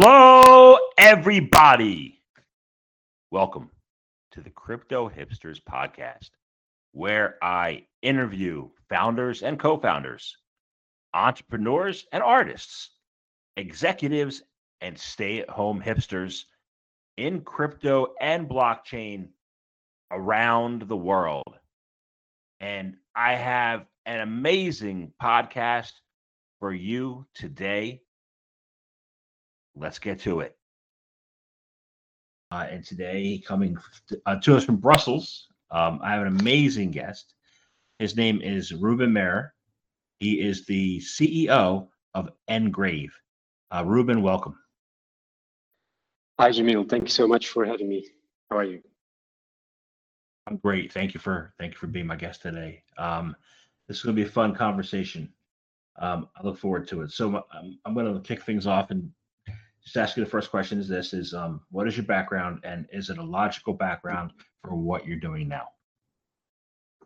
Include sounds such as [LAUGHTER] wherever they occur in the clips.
Hello, everybody. Welcome to the Crypto Hipsters Podcast, where I interview founders and co founders, entrepreneurs and artists, executives and stay at home hipsters in crypto and blockchain around the world. And I have an amazing podcast for you today. Let's get to it. Uh, and today, coming uh, to us from Brussels, um, I have an amazing guest. His name is Ruben Merre. He is the CEO of Ngrave. Uh, Ruben, welcome. Hi, Jamil. Thank you so much for having me. How are you? I'm great. Thank you for thank you for being my guest today. Um, this is going to be a fun conversation. Um, I look forward to it. So um, I'm going to kick things off and just ask you the first question is this is um, what is your background and is it a logical background for what you're doing now?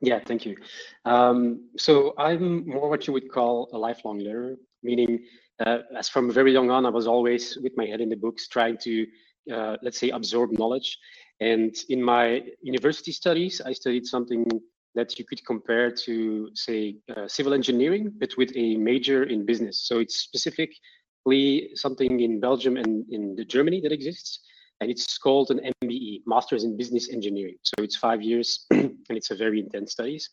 Yeah thank you. Um, so i'm more what you would call a lifelong learner meaning uh, as from very young on i was always with my head in the books trying to uh, let's say absorb knowledge. And in my university studies i studied something that you could compare to say uh, civil engineering but with a major in business. So it's specific something in Belgium and in Germany that exists, and it's called an MBE, Masters in Business Engineering. So it's five years, [CLEARS THROAT] and it's a very intense studies.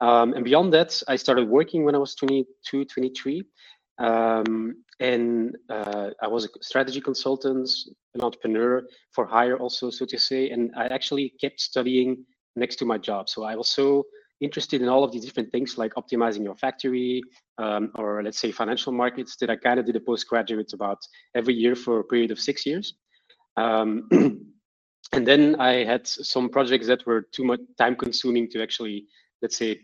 Um, and beyond that, I started working when I was 22, 23. Um, and uh, I was a strategy consultant, an entrepreneur for hire also, so to say. And I actually kept studying next to my job. So I was so interested in all of these different things like optimizing your factory um, or let's say financial markets that I kind of did a postgraduate about every year for a period of six years. Um, [CLEARS THROAT] and then I had some projects that were too much time consuming to actually, let's say,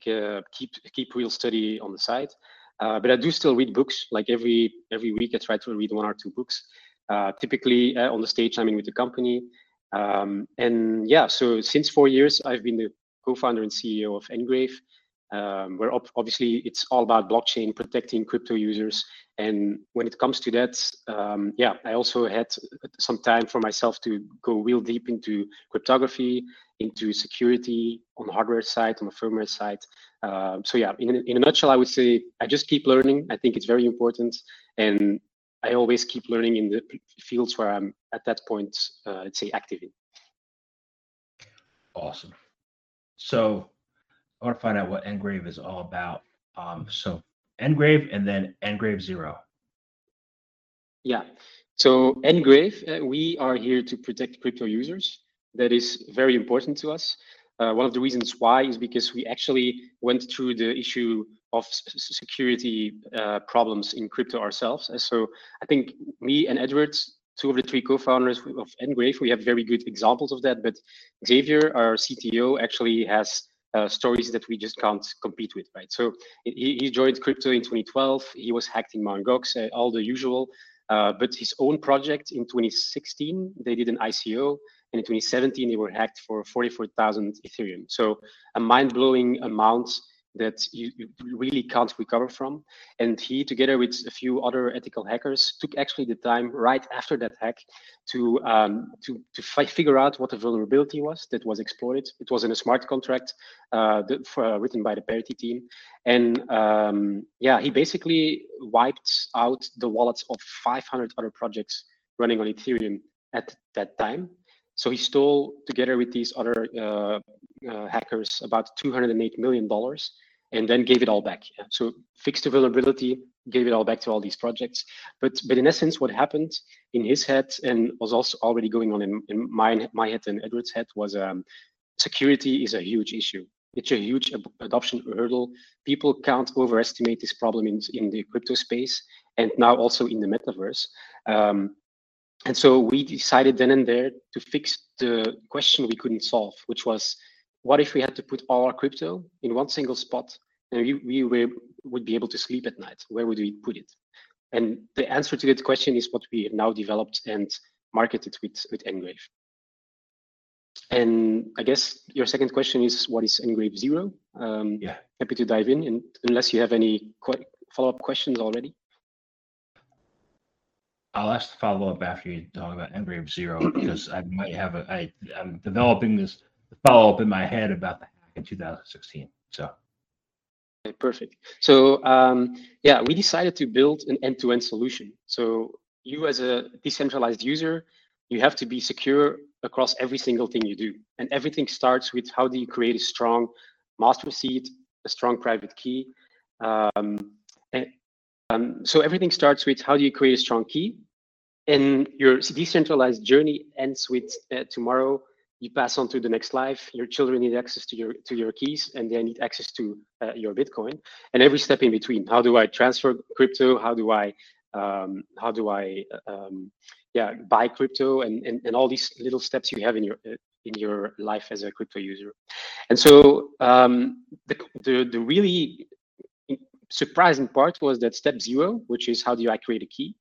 keep keep real study on the side. Uh, but I do still read books. Like every every week, I try to read one or two books. Uh, typically uh, on the stage, I'm in with the company. Um, and yeah, so since four years, I've been the co-founder and CEO of Ngrave, um, where obviously it's all about blockchain protecting crypto users. And when it comes to that, um, yeah, I also had some time for myself to go real deep into cryptography, into security on the hardware side, on the firmware side. Uh, so yeah, in, in a nutshell, I would say I just keep learning. I think it's very important. And I always keep learning in the fields where I'm at that point, uh, let's say, active in. Awesome. So I want to find out what Ngrave is all about. Um, so Ngrave and then Ngrave Zero. Yeah. So Ngrave, uh, we are here to protect crypto users. That is very important to us. Uh, one of the reasons why is because we actually went through the issue of security uh, problems in crypto ourselves. So I think me and Edward two of the three co-founders of Ngrave, we have very good examples of that. But Xavier, our CTO, actually has uh, stories that we just can't compete with, right? So he, he joined crypto in 2012. He was hacked in Mt. Gox, uh, all the usual. Uh, but his own project in 2016, they did an ICO. And in 2017, they were hacked for 44,000 Ethereum. So a mind-blowing amount that you, you, really can't recover from. And he, together with a few other ethical hackers, took actually the time right after that hack to um, to to figure out what the vulnerability was that was exploited. It was in a smart contract uh, that, for, uh, written by the Parity team, and um, yeah, he basically wiped out the wallets of 500 other projects running on Ethereum at that time. So he stole, together with these other uh, uh, hackers, about 208 million dollars and then gave it all back. So fixed the vulnerability, gave it all back to all these projects. But but in essence, what happened in his head and was also already going on in, in my my head and Edward's head was um, security is a huge issue. It's a huge adoption hurdle. People can't overestimate this problem in, in the crypto space and now also in the metaverse. Um, and so we decided then and there to fix the question we couldn't solve, which was what if we had to put all our crypto in one single spot and we, we were, would be able to sleep at night? Where would we put it? And the answer to that question is what we have now developed and marketed with, with Ngrave. And I guess your second question is what is Ngrave Zero? Um, yeah. Happy to dive in, and unless you have any follow-up questions already. I'll ask the follow up after you talk about Ngrave Zero because I might have a I I'm developing this follow up in my head about the hack in 2016. So. Perfect. So um, yeah, we decided to build an end-to-end solution. So you as a decentralized user, you have to be secure across every single thing you do. And everything starts with how do you create a strong master seed, a strong private key. Um, and, um, so everything starts with how do you create a strong key? And your decentralized journey ends with uh, tomorrow you pass on to the next life. Your children need access to your to your keys, and they need access to uh, your Bitcoin. And every step in between. How do I transfer crypto? How do I um, how do I um, yeah buy crypto? And, and and all these little steps you have in your uh, in your life as a crypto user. And so um, the, the the really surprising part was that step zero, which is how do I create a key,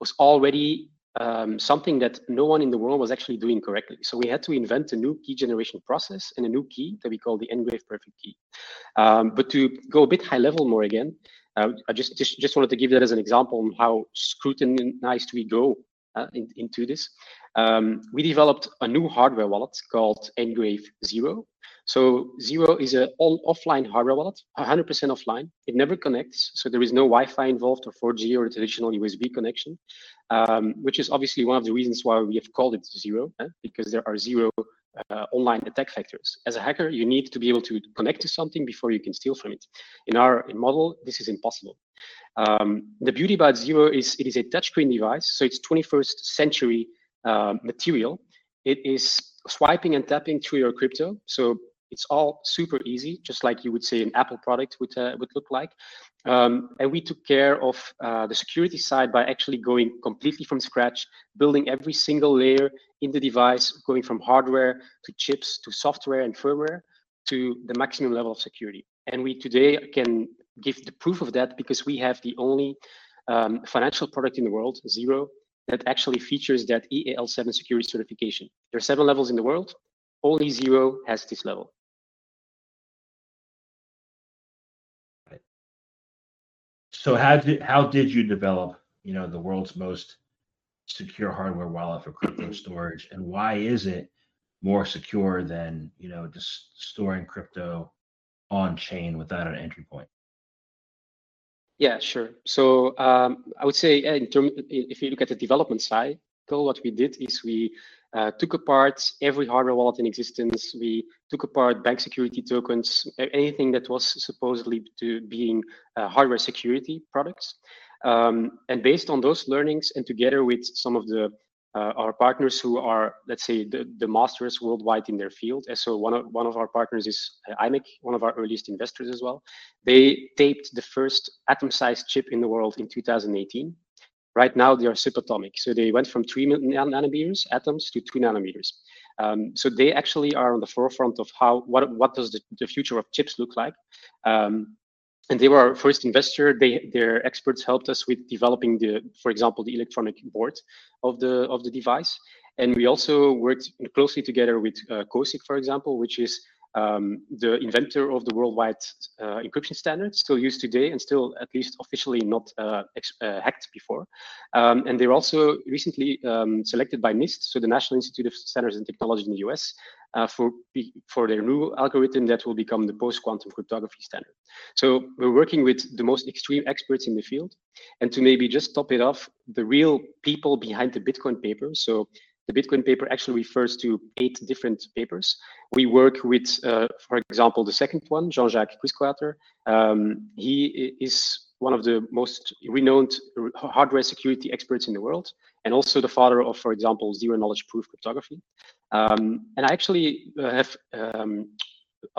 was already um, something that no one in the world was actually doing correctly. So we had to invent a new key generation process and a new key that we call the Ngrave Perfect Key. Um, but to go a bit high level more again, uh, I just, just just wanted to give that as an example on how scrutinized we go uh, in, into this. Um, we developed a new hardware wallet called Ngrave Zero. So Zero is an all offline hardware wallet, 100% offline. It never connects, so there is no Wi-Fi involved or 4G or a traditional USB connection, um, which is obviously one of the reasons why we have called it Zero, eh? because there are zero uh, online attack vectors. As a hacker, you need to be able to connect to something before you can steal from it. In our model, this is impossible. Um, the beauty about Zero is it is a touchscreen device, so it's 21st century uh, material. It is swiping and tapping through your crypto. So it's all super easy, just like you would say an Apple product would uh, would look like. Um, and we took care of uh, the security side by actually going completely from scratch, building every single layer in the device, going from hardware to chips to software and firmware to the maximum level of security. And we today can give the proof of that because we have the only um, financial product in the world, Zero, that actually features that EAL7 security certification. There are seven levels in the world. Only Zero has this level. So how did how did you develop, you know, the world's most secure hardware wallet for crypto [CLEARS THROAT] storage, and why is it more secure than you know just storing crypto on chain without an entry point? Yeah, sure. So um, I would say, in term, if you look at the development side, what we did is we uh, took apart every hardware wallet in existence. We took apart bank security tokens, anything that was supposedly to being uh, hardware security products. Um, and based on those learnings and together with some of the uh, our partners who are, let's say, the, the masters worldwide in their field. And so one of one of our partners is uh, IMEC, one of our earliest investors as well. They taped the first atom-sized chip in the world in 2018. Right now, they are subatomic. So they went from three nanometers atoms to two nanometers. Um, so they actually are on the forefront of how what what does the, the future of chips look like. Um, and they were our first investor. They their experts helped us with developing the, for example, the electronic board of the of the device. And we also worked closely together with uh, COSIC, for example, which is um, the inventor of the worldwide uh, encryption standard, still used today and still at least officially not uh, uh, hacked before. Um, and they're also recently um, selected by NIST, so the National Institute of Standards and Technology in the US, uh, for, for their new algorithm that will become the post-quantum cryptography standard. So we're working with the most extreme experts in the field. And to maybe just top it off, the real people behind the Bitcoin paper, so the Bitcoin paper actually refers to eight different papers. We work with, uh, for example, the second one, Jean-Jacques Quisquater. Um, he is one of the most renowned hardware security experts in the world, and also the father of, for example, zero knowledge proof cryptography. Um, and I actually uh, have um,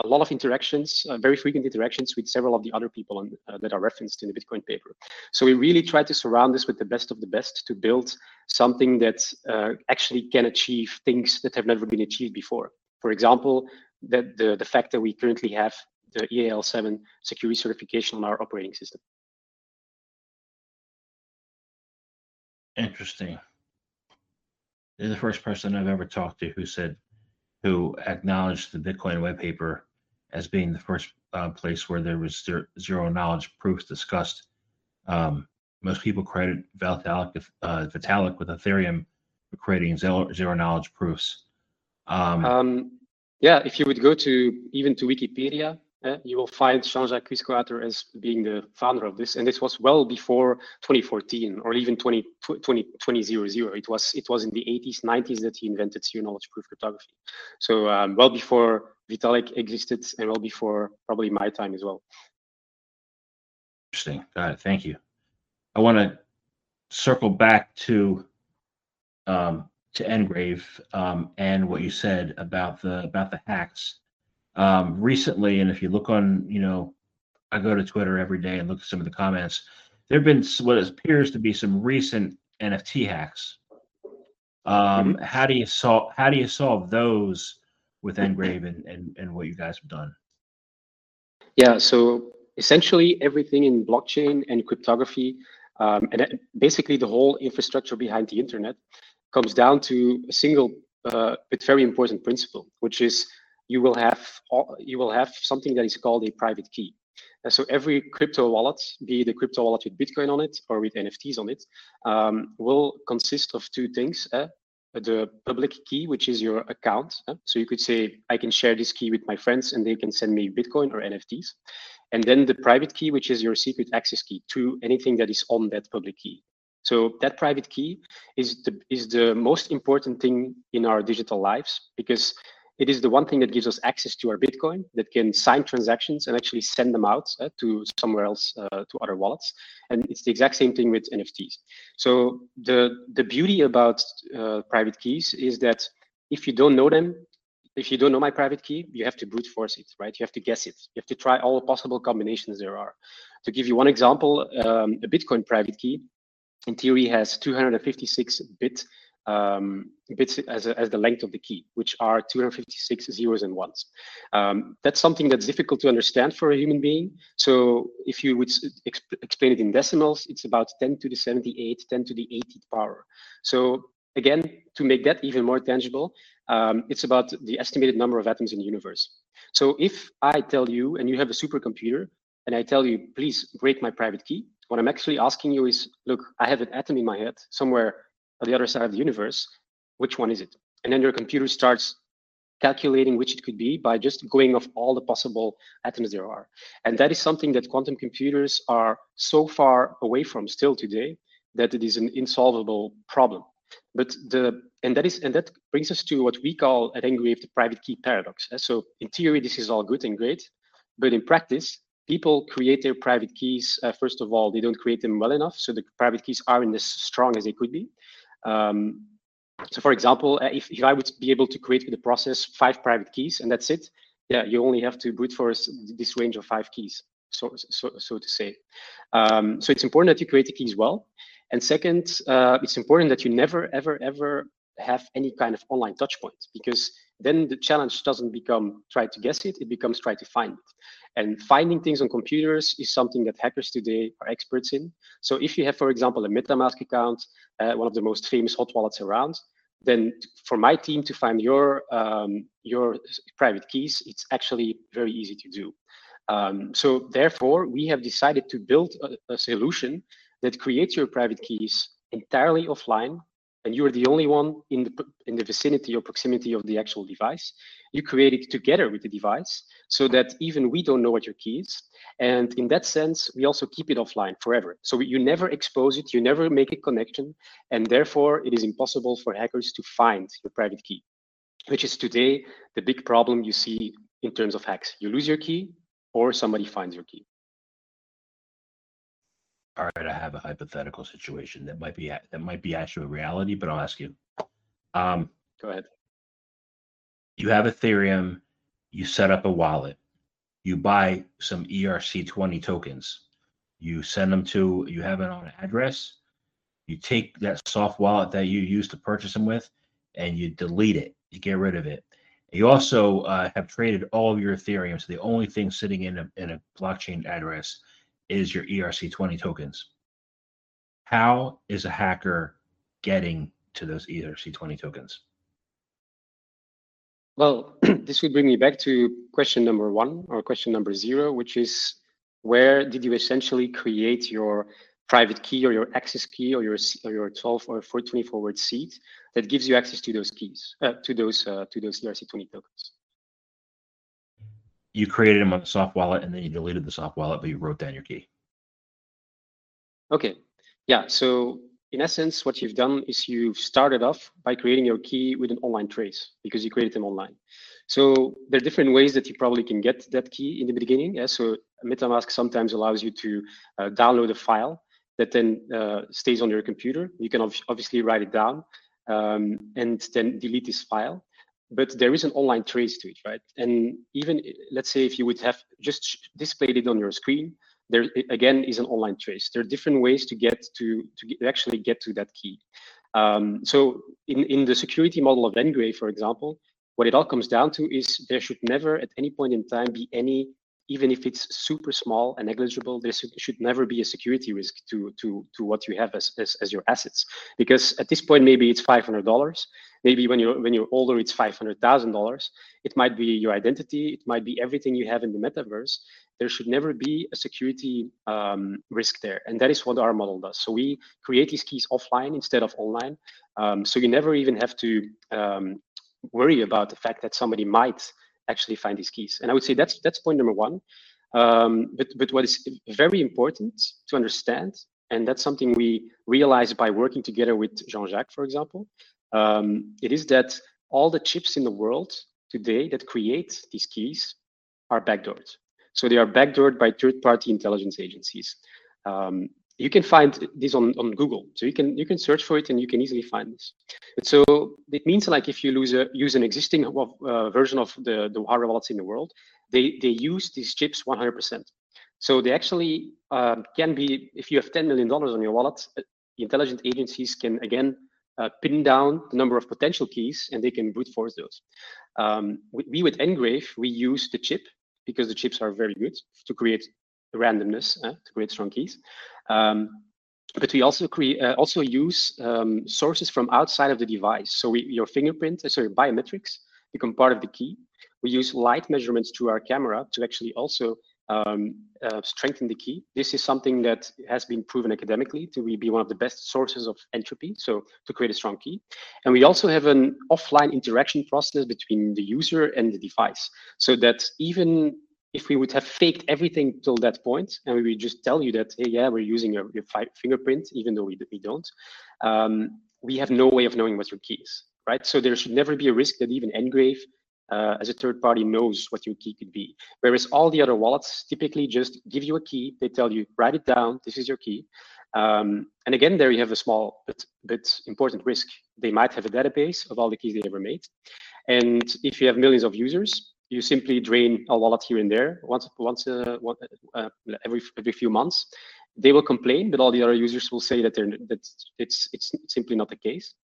a lot of interactions, uh, very frequent interactions with several of the other people on, uh, that are referenced in the Bitcoin paper. So we really try to surround this with the best of the best to build something that uh, actually can achieve things that have never been achieved before. For example, that the, the fact that we currently have the EAL7 security certification on our operating system. Interesting. You're the first person I've ever talked to who said who acknowledged the Bitcoin white paper as being the first uh, place where there was zero, knowledge proofs discussed. Um, most people credit Vitalik, uh, Vitalik with Ethereum for creating zero, zero knowledge proofs. Um, um, yeah, if you would go to even to Wikipedia, uh, you will find Jean-Jacques Quisquater as being the founder of this, and this was well before 2014 or even 20, 20, 2000. It was it was in the 80s, 90s that he invented zero knowledge proof cryptography. So um, well before Vitalik existed, and well before probably my time as well. Interesting. Got it. Thank you. I want to circle back to um, to Ngrave um, and what you said about the about the hacks um, recently, and if you look on, you know, I go to Twitter every day and look at some of the comments. There have been what appears to be some recent NFT hacks. Um, mm-hmm. How do you solve How do you solve those with Ngrave and, and and what you guys have done? Yeah, so essentially everything in blockchain and cryptography, um, and basically the whole infrastructure behind the internet, comes down to a single uh, but very important principle, which is you will have you will have something that is called a private key. And so every crypto wallet, be a crypto wallet with Bitcoin on it or with NFTs on it, um, will consist of two things. Eh? The public key, which is your account. Eh? So you could say, I can share this key with my friends and they can send me Bitcoin or NFTs. And then the private key, which is your secret access key to anything that is on that public key. So that private key is the is the most important thing in our digital lives because it is the one thing that gives us access to our Bitcoin that can sign transactions and actually send them out uh, to somewhere else, uh, to other wallets. And it's the exact same thing with NFTs. So the, the beauty about uh, private keys is that if you don't know them, if you don't know my private key, you have to brute force it, right? You have to guess it. You have to try all possible combinations there are. To give you one example, um, a Bitcoin private key in theory has 256 bit um, bits as, a, as the length of the key, which are 256 zeros and ones. Um, that's something that's difficult to understand for a human being. So if you would exp explain it in decimals, it's about 10 to the 78, 10 to the 80th power. So again, to make that even more tangible, um, it's about the estimated number of atoms in the universe. So if I tell you, and you have a supercomputer, and I tell you, please break my private key, what I'm actually asking you is, look, I have an atom in my head somewhere the other side of the universe, which one is it? And then your computer starts calculating which it could be by just going off all the possible atoms there are. And that is something that quantum computers are so far away from still today that it is an insolvable problem. But the and that is and that brings us to what we call at Ngrave the private key paradox. So in theory, this is all good and great, but in practice, people create their private keys. Uh, first of all, they don't create them well enough, so the private keys aren't as strong as they could be. Um, so for example, uh, if, if I would be able to create with the process five private keys and that's it, yeah, you only have to brute force this range of five keys, so, so, so to say. Um, so it's important that you create the keys well. And second, uh, it's important that you never, ever, ever have any kind of online touch point because then the challenge doesn't become try to guess it, it becomes try to find it. And finding things on computers is something that hackers today are experts in. So if you have, for example, a MetaMask account, uh, one of the most famous hot wallets around, then for my team to find your um, your private keys, it's actually very easy to do. Um, so therefore, we have decided to build a, a solution that creates your private keys entirely offline and you're the only one in the in the vicinity or proximity of the actual device. You create it together with the device so that even we don't know what your key is. And in that sense, we also keep it offline forever. So you never expose it, you never make a connection, and therefore it is impossible for hackers to find your private key, which is today the big problem you see in terms of hacks. You lose your key or somebody finds your key. All right, I have a hypothetical situation that might be that might be actual reality, but I'll ask you. Um, Go ahead. You have Ethereum. You set up a wallet. You buy some ERC20 tokens. You send them to. You have it on an address. You take that soft wallet that you used to purchase them with, and you delete it. You get rid of it. You also uh, have traded all of your Ethereum. So the only thing sitting in a in a blockchain address is your ERC20 tokens. How is a hacker getting to those ERC20 tokens? Well, [CLEARS THROAT] this would bring me back to question number one or question number zero, which is where did you essentially create your private key or your access key or your or your 12 or 424 word seed that gives you access to those keys uh, to those uh, to those ERC20 tokens. You created them on the soft wallet and then you deleted the soft wallet, but you wrote down your key. Okay. Yeah. So in essence, what you've done is you've started off by creating your key with an online trace because you created them online. So there are different ways that you probably can get that key in the beginning. Yeah? So MetaMask sometimes allows you to uh, download a file that then uh, stays on your computer. You can obviously write it down um, and then delete this file. But there is an online trace to it, right? And even let's say if you would have just displayed it on your screen, there again is an online trace. There are different ways to get to to actually get to that key. Um, so in in the security model of Ngrave, for example, what it all comes down to is there should never at any point in time be any even if it's super small and negligible, there should never be a security risk to to to what you have as as, as your assets. Because at this point, maybe it's five hundred dollars. Maybe when you're when you're older, it's five hundred thousand dollars. It might be your identity. It might be everything you have in the metaverse. There should never be a security um, risk there, and that is what our model does. So we create these keys offline instead of online. Um, so you never even have to um, worry about the fact that somebody might actually find these keys. And I would say that's that's point number one. Um, but but what is very important to understand, and that's something we realize by working together with Jean-Jacques, for example, um, it is that all the chips in the world today that create these keys are backdoored. So they are backdoored by third-party intelligence agencies. Um, you can find this on, on Google. So you can you can search for it and you can easily find this. So it means like if you lose a, use an existing uh, version of the, the hardware wallets in the world, they, they use these chips 100%. So they actually um, can be, if you have $10 million on your wallet, uh, the intelligent agencies can again uh, pin down the number of potential keys and they can brute force those. Um, we, we, with Ngrave, we use the chip because the chips are very good to create randomness, uh, to create strong keys. Um, but we also create uh, also use um, sources from outside of the device. So we, your fingerprint, uh, sorry, biometrics become part of the key. We use light measurements through our camera to actually also um, uh, strengthen the key. This is something that has been proven academically to be one of the best sources of entropy, so to create a strong key. And we also have an offline interaction process between the user and the device, so that even if we would have faked everything till that point and we would just tell you that hey yeah we're using your, your fingerprint even though we, we don't um, we have no way of knowing what your key is right? So there should never be a risk that even Ngrave uh, as a third party knows what your key could be. Whereas all the other wallets typically just give you a key they tell you write it down this is your key. Um, and again there you have a small but but important risk. They might have a database of all the keys they ever made. And if you have millions of users you simply drain a wallet here and there once once uh, one, uh, every every few months. They will complain, but all the other users will say that they're that it's it's simply not the case.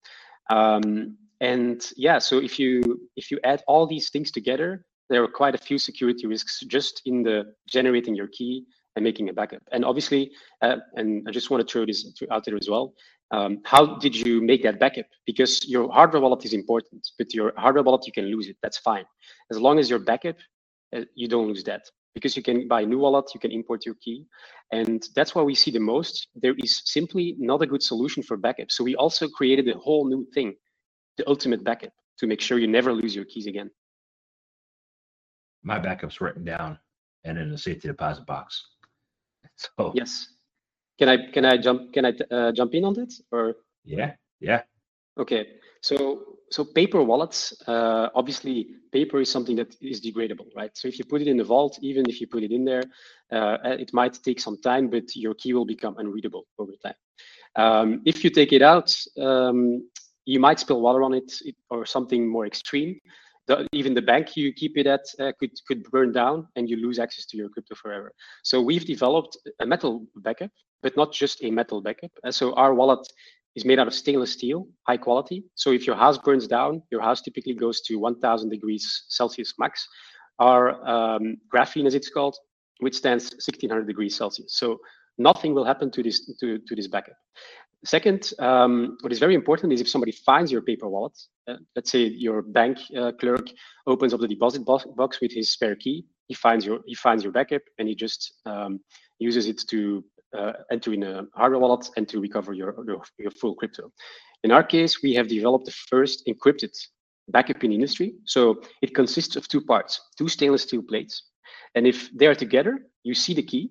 Um, and yeah, so if you if you add all these things together, there are quite a few security risks just in the generating your key and making a backup. And obviously, uh, and I just want to throw this out there as well. Um, how did you make that backup? Because your hardware wallet is important, but your hardware wallet, you can lose it. That's fine. As long as your backup, uh, you don't lose that. Because you can buy a new wallet, you can import your key. And that's why we see the most. There is simply not a good solution for backup. So we also created a whole new thing, the ultimate backup, to make sure you never lose your keys again. My backup's written down and in a safety deposit box. [LAUGHS] So yes, can I can I jump can I uh, jump in on that or? Yeah, yeah. Okay, so so paper wallets, uh, obviously paper is something that is degradable, right? So if you put it in the vault, even if you put it in there, uh, it might take some time, but your key will become unreadable over time. Um, if you take it out, um, you might spill water on it or something more extreme the, even the bank you keep it at uh, could could burn down and you lose access to your crypto forever. So we've developed a metal backup, but not just a metal backup. Uh, so our wallet is made out of stainless steel, high quality. So if your house burns down, your house typically goes to 1,000 degrees Celsius max. Our um, graphene, as it's called, withstands 1,600 degrees Celsius. So nothing will happen to this to, to this backup. Second, um, what is very important is if somebody finds your paper wallet, uh, let's say your bank uh, clerk opens up the deposit box, with his spare key, he finds your he finds your backup and he just um, uses it to uh, enter in a hardware wallet and to recover your, your, your full crypto. In our case, we have developed the first encrypted backup in industry. So it consists of two parts, two stainless steel plates. And if they are together, you see the key.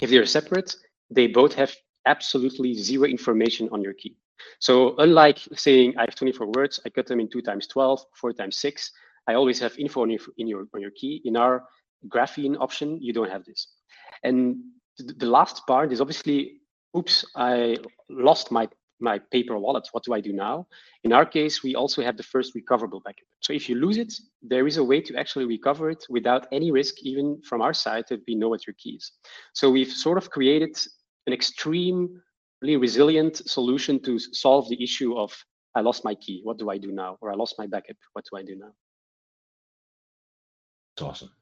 If they're separate, they both have absolutely zero information on your key. So unlike saying I have 24 words, I cut them in two times 12, four times six, I always have info on your, in your, on your key. In our graphene option, you don't have this. And the last part is obviously, oops, I lost my my paper wallet. What do I do now? In our case, we also have the first recoverable backup. So if you lose it, there is a way to actually recover it without any risk, even from our side, that we know what your key is. So we've sort of created an extremely resilient solution to solve the issue of I lost my key. What do I do now? Or I lost my backup. What do I do now? That's awesome.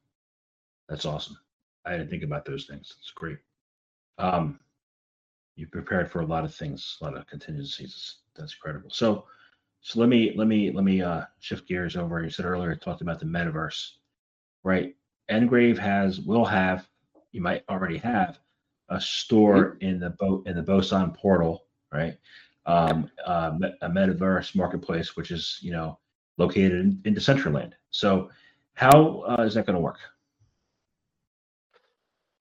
That's awesome. I didn't think about those things. It's great. Um, you prepared for a lot of things, a lot of contingencies. That's incredible. So, so let me let me let me uh, shift gears over. You said earlier, talked about the metaverse, right? Ngrave has will have, you might already have, a store mm-hmm. in the boat in the Boson portal, right? Um, uh, a metaverse marketplace, which is you know located in, in Decentraland. So, how uh, is that going to work?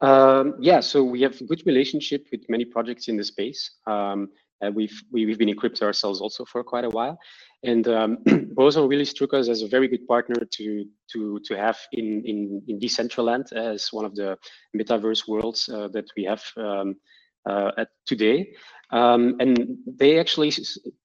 Um, yeah, so we have good relationship with many projects in the space. Um, we've we, have we have been in crypto ourselves also for quite a while, and um, [CLEARS THROAT] Boson really struck us as a very good partner to to to have in in in Decentraland as one of the metaverse worlds uh, that we have um, uh, at today. Um, and they actually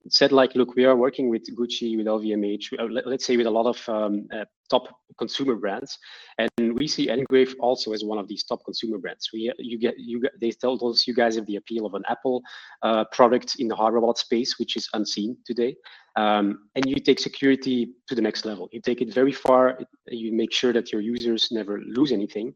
said like, look, we are working with Gucci, with LVMH, uh, let, us say with a lot of um, uh, top consumer brands, and we see Ngrave also as one of these top consumer brands. We you get you they told us you guys have the appeal of an Apple uh, product in the hardware wallet space, which is unseen today. Um, and you take security to the next level. You take it very far. You make sure that your users never lose anything.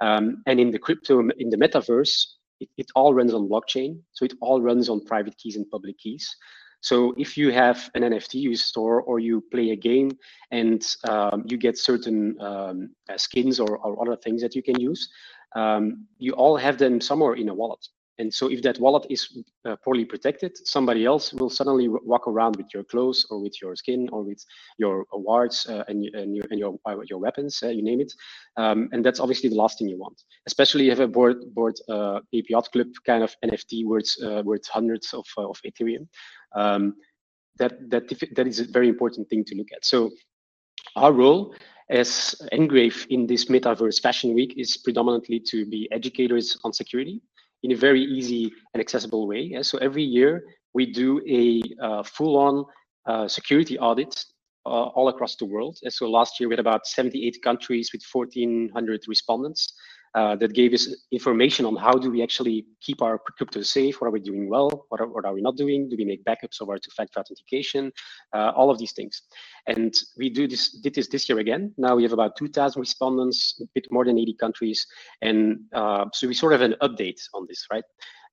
Um, and in the crypto, in the metaverse, it, it all runs on blockchain. So it all runs on private keys and public keys. So if you have an NFT you store or you play a game and um, you get certain um, uh, skins or, or, other things that you can use, um, you all have them somewhere in a wallet. And so if that wallet is uh, poorly protected, somebody else will suddenly walk around with your clothes or with your skin or with your awards uh, and, and, your, and your, uh, your weapons, uh, you name it. Um, and that's obviously the last thing you want, especially if a board, board uh, Ape club kind of NFT worth, uh, worth hundreds of, uh, of Ethereum. Um, that, that, that is a very important thing to look at. So our role as Ngrave in this metaverse fashion week is predominantly to be educators on security in a very easy and accessible way. So every year we do a uh, full-on uh, security audit uh, all across the world. And so last year we had about 78 countries with 1,400 respondents uh, that gave us information on how do we actually keep our crypto safe, what are we doing well, what are, what are we not doing, do we make backups of our two-factor authentication, uh, all of these things. And we do this, did this this year again. Now we have about 2,000 respondents, a bit more than 80 countries. And uh, so we sort of have an update on this, right?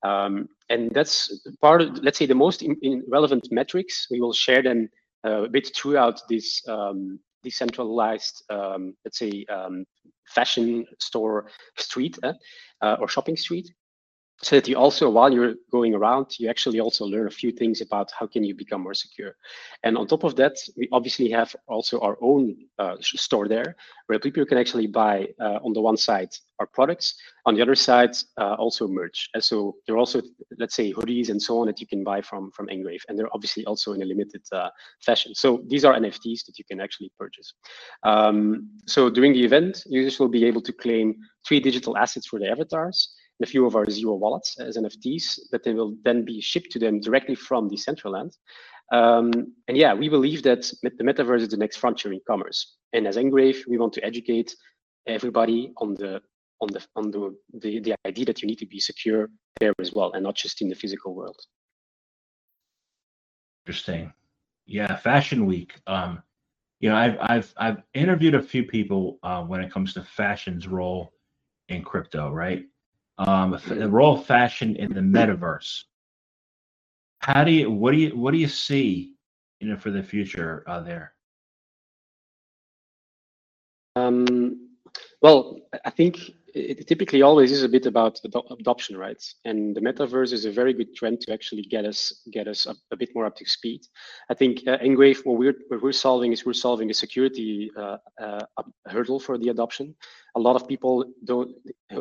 Um, and that's part of, let's say, the most in, in relevant metrics. We will share them uh, a bit throughout this um, decentralized, um, let's say, um, fashion store street uh, or shopping street so that you also while you're going around you actually also learn a few things about how can you become more secure. And on top of that we obviously have also our own uh, store there where people can actually buy uh, on the one side our products on the other side uh, also merch. And so there are also let's say hoodies and so on that you can buy from from Ngrave and they're obviously also in a limited uh, fashion. So these are nfts that you can actually purchase. Um, so during the event users will be able to claim three digital assets for their avatars a few of our zero wallets as NFTs that they will then be shipped to them directly from the Decentraland. Um, and yeah, we believe that the metaverse is the next frontier in commerce. And as Ngrave, we want to educate everybody on the on the on the, the the idea that you need to be secure there as well, and not just in the physical world. Interesting. Yeah, Fashion Week. Um, you know, I've I've I've interviewed a few people uh, when it comes to fashion's role in crypto, right? Um, the role of fashion in the metaverse. How do you what do you what do you see you know for the future uh, there? Um, well, I think it typically always is a bit about adoption, right? And the metaverse is a very good trend to actually get us get us a, a bit more up to speed. I think uh, Ngrave, what we're what we're solving is we're solving a security uh, uh, hurdle for the adoption. A lot of people don't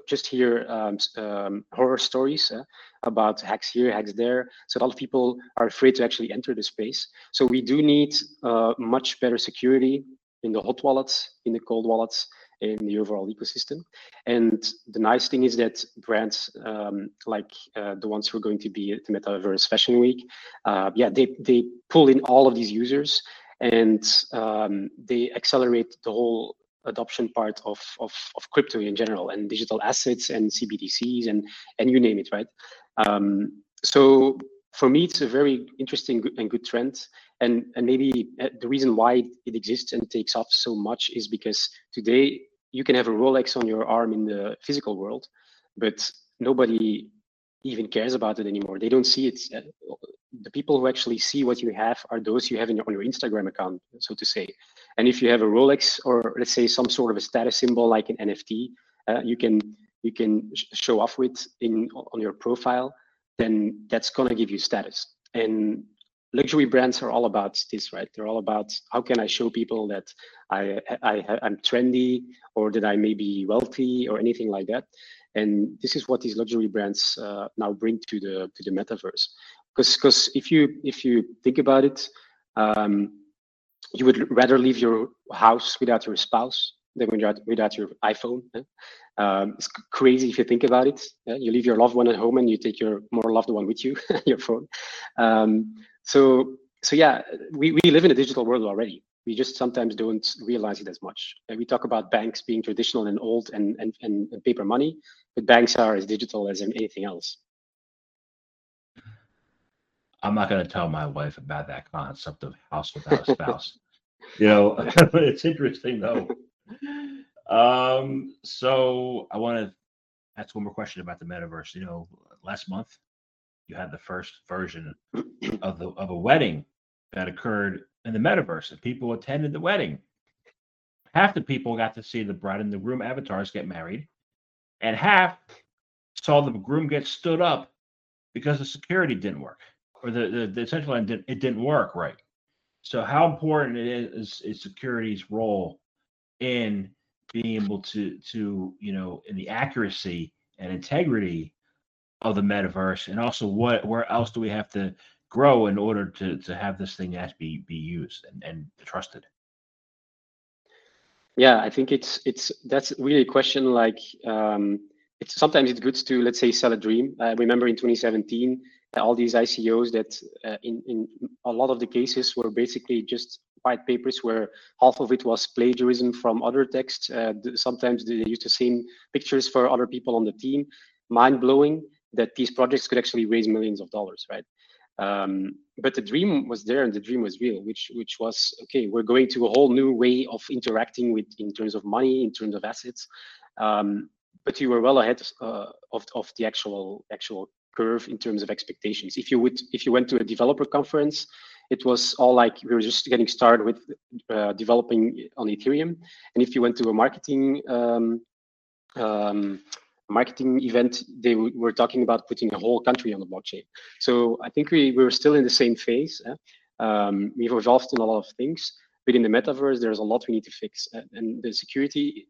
just hear um, um, horror stories uh, about hacks here, hacks there. So a lot of people are afraid to actually enter the space. So we do need uh, much better security in the hot wallets, in the cold wallets, in the overall ecosystem. And the nice thing is that brands um, like uh, the ones who are going to be at the Metaverse Fashion Week, uh, yeah, they, they pull in all of these users and um, they accelerate the whole adoption part of, of, of crypto in general and digital assets and CBDCs and, and you name it, right? Um, so for me, it's a very interesting and good trend. And, and maybe uh, the reason why it exists and takes off so much is because today you can have a Rolex on your arm in the physical world, but nobody even cares about it anymore. They don't see it. The people who actually see what you have are those you have your, on your Instagram account, so to say. And if you have a Rolex or let's say some sort of a status symbol like an NFT, uh, you can you can sh show off with in on your profile, then that's gonna give you status. And luxury brands are all about this, right? They're all about how can I show people that I, I I'm trendy or that I may be wealthy or anything like that. And this is what these luxury brands uh, now bring to the to the metaverse. Because because if you if you think about it, um, you would rather leave your house without your spouse than without without your iPhone. Um, it's crazy if you think about it. Yeah? You leave your loved one at home and you take your more loved one with you, [LAUGHS] your phone. Um, so so yeah, we, we live in a digital world already. We just sometimes don't realize it as much. we talk about banks being traditional and old and, and, and paper money, but banks are as digital as anything else. I'm not going to tell my wife about that concept of house without a [LAUGHS] spouse. you know, [LAUGHS] it's interesting though. Um, so I want to ask one more question about the metaverse. You know, last month you had the first version of the of a wedding that occurred in the metaverse, and people attended the wedding. Half the people got to see the bride and the groom avatars get married, and half saw the groom get stood up because the security didn't work, or the the, Decentraland didn't it didn't work right. So, how important it is is security's role in being able to to you know in the accuracy and integrity of the metaverse, and also what where else do we have to grow in order to to have this thing as be be used and, and trusted? Yeah, I think it's it's that's really a question like um, it's sometimes it's good to let's say sell a dream. I remember in 2017 all these ICOs that uh, in in a lot of the cases were basically just white papers where half of it was plagiarism from other texts. Uh, sometimes they used the same pictures for other people on the team. Mind blowing that these projects could actually raise millions of dollars, right? Um, but the dream was there and the dream was real, which which was okay. We're going to a whole new way of interacting with in terms of money, in terms of assets. Um, but you were well ahead uh, of of the actual actual curve in terms of expectations. If you would if you went to a developer conference, it was all like we were just getting started with uh, developing on Ethereum. And if you went to a marketing um, um, marketing event, they were talking about putting a whole country on the blockchain. So I think we, we were still in the same phase. Eh? Um, we've evolved in a lot of things, but in the metaverse, there's a lot we need to fix. And the security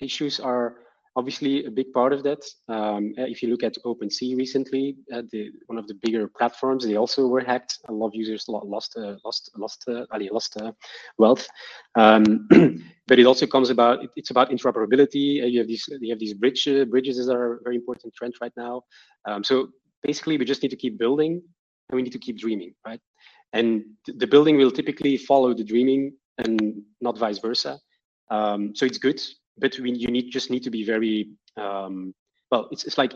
issues are obviously a big part of that. Um, uh, if you look at OpenSea recently, uh, the, one of the bigger platforms, they also were hacked. A lot of users lost uh, lost lost uh, lost uh, wealth. Um, [CLEARS THROAT] but it also comes about it's about interoperability. You have these you have these bridge bridges that are a very important trend right now. Um, so basically, we just need to keep building and we need to keep dreaming, right? And the building will typically follow the dreaming and not vice versa. Um, so it's good but we, you need just need to be very um, well. It's, it's like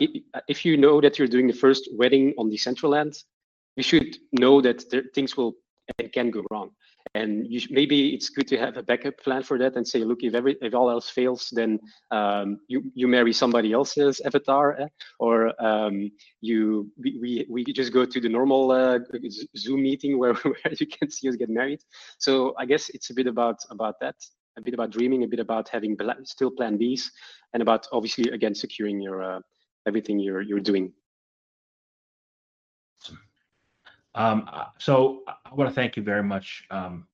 if you know that you're doing the first wedding on Decentraland, you should know that there, things will and can go wrong. And you, maybe it's good to have a backup plan for that and say, look, if every if all else fails, then um, you you marry somebody else's avatar, eh? or um, you we, we, we just go to the normal uh, Zoom meeting [LAUGHS] where, where you can see us get married. So I guess it's a bit about about that. A bit about dreaming, a bit about having still plan Bs, and about obviously again securing your uh, everything you're you're doing. Um, uh, so I- I want to thank you very much um,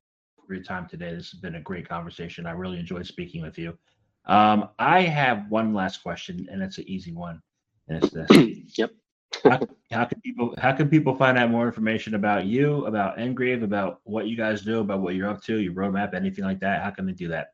for your time today. This has been a great conversation. I really enjoyed speaking with you. Um, I have one last question, and it's an easy one, and it's this: [CLEARS THROAT] yep. How, how can people how can people find out more information about you, about Ngrave, about what you guys do, about what you're up to, your roadmap, anything like that? How can they do that?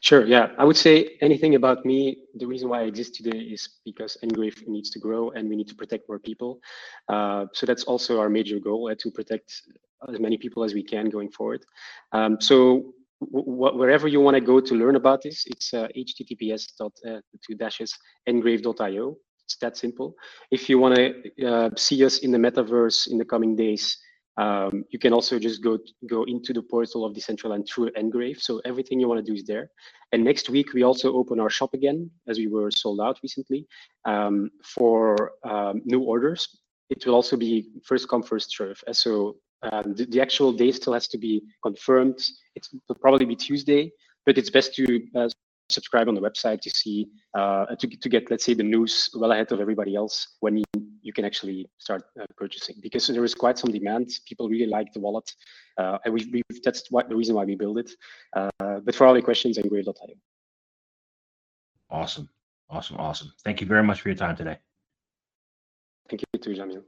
Sure. Yeah, I would say anything about me. The reason why I exist today is because Ngrave needs to grow and we need to protect more people. Uh, so that's also our major goal uh, to protect as many people as we can going forward. Um, so w- wherever you want to go to learn about this, it's uh, https dot uh, two dashes ngrave.io. It's that simple. If you want to uh, see us in the metaverse in the coming days, um, you can also just go go into the portal of Decentraland through Ngrave. So everything you want to do is there. And next week we also open our shop again, as we were sold out recently, um, for um, new orders. It will also be first come first serve. So um, the, the actual day still has to be confirmed. It will probably be Tuesday, but it's best to uh, subscribe on the website to see uh, to, to get let's say the news well ahead of everybody else when you, you can actually start uh, purchasing. Because there is quite some demand. People really like the wallet uh, and we, we that's what the reason why we build it. Uh, but for all the questions ngrave.io Awesome, awesome, awesome. Thank you very much for your time today. thank you too jamil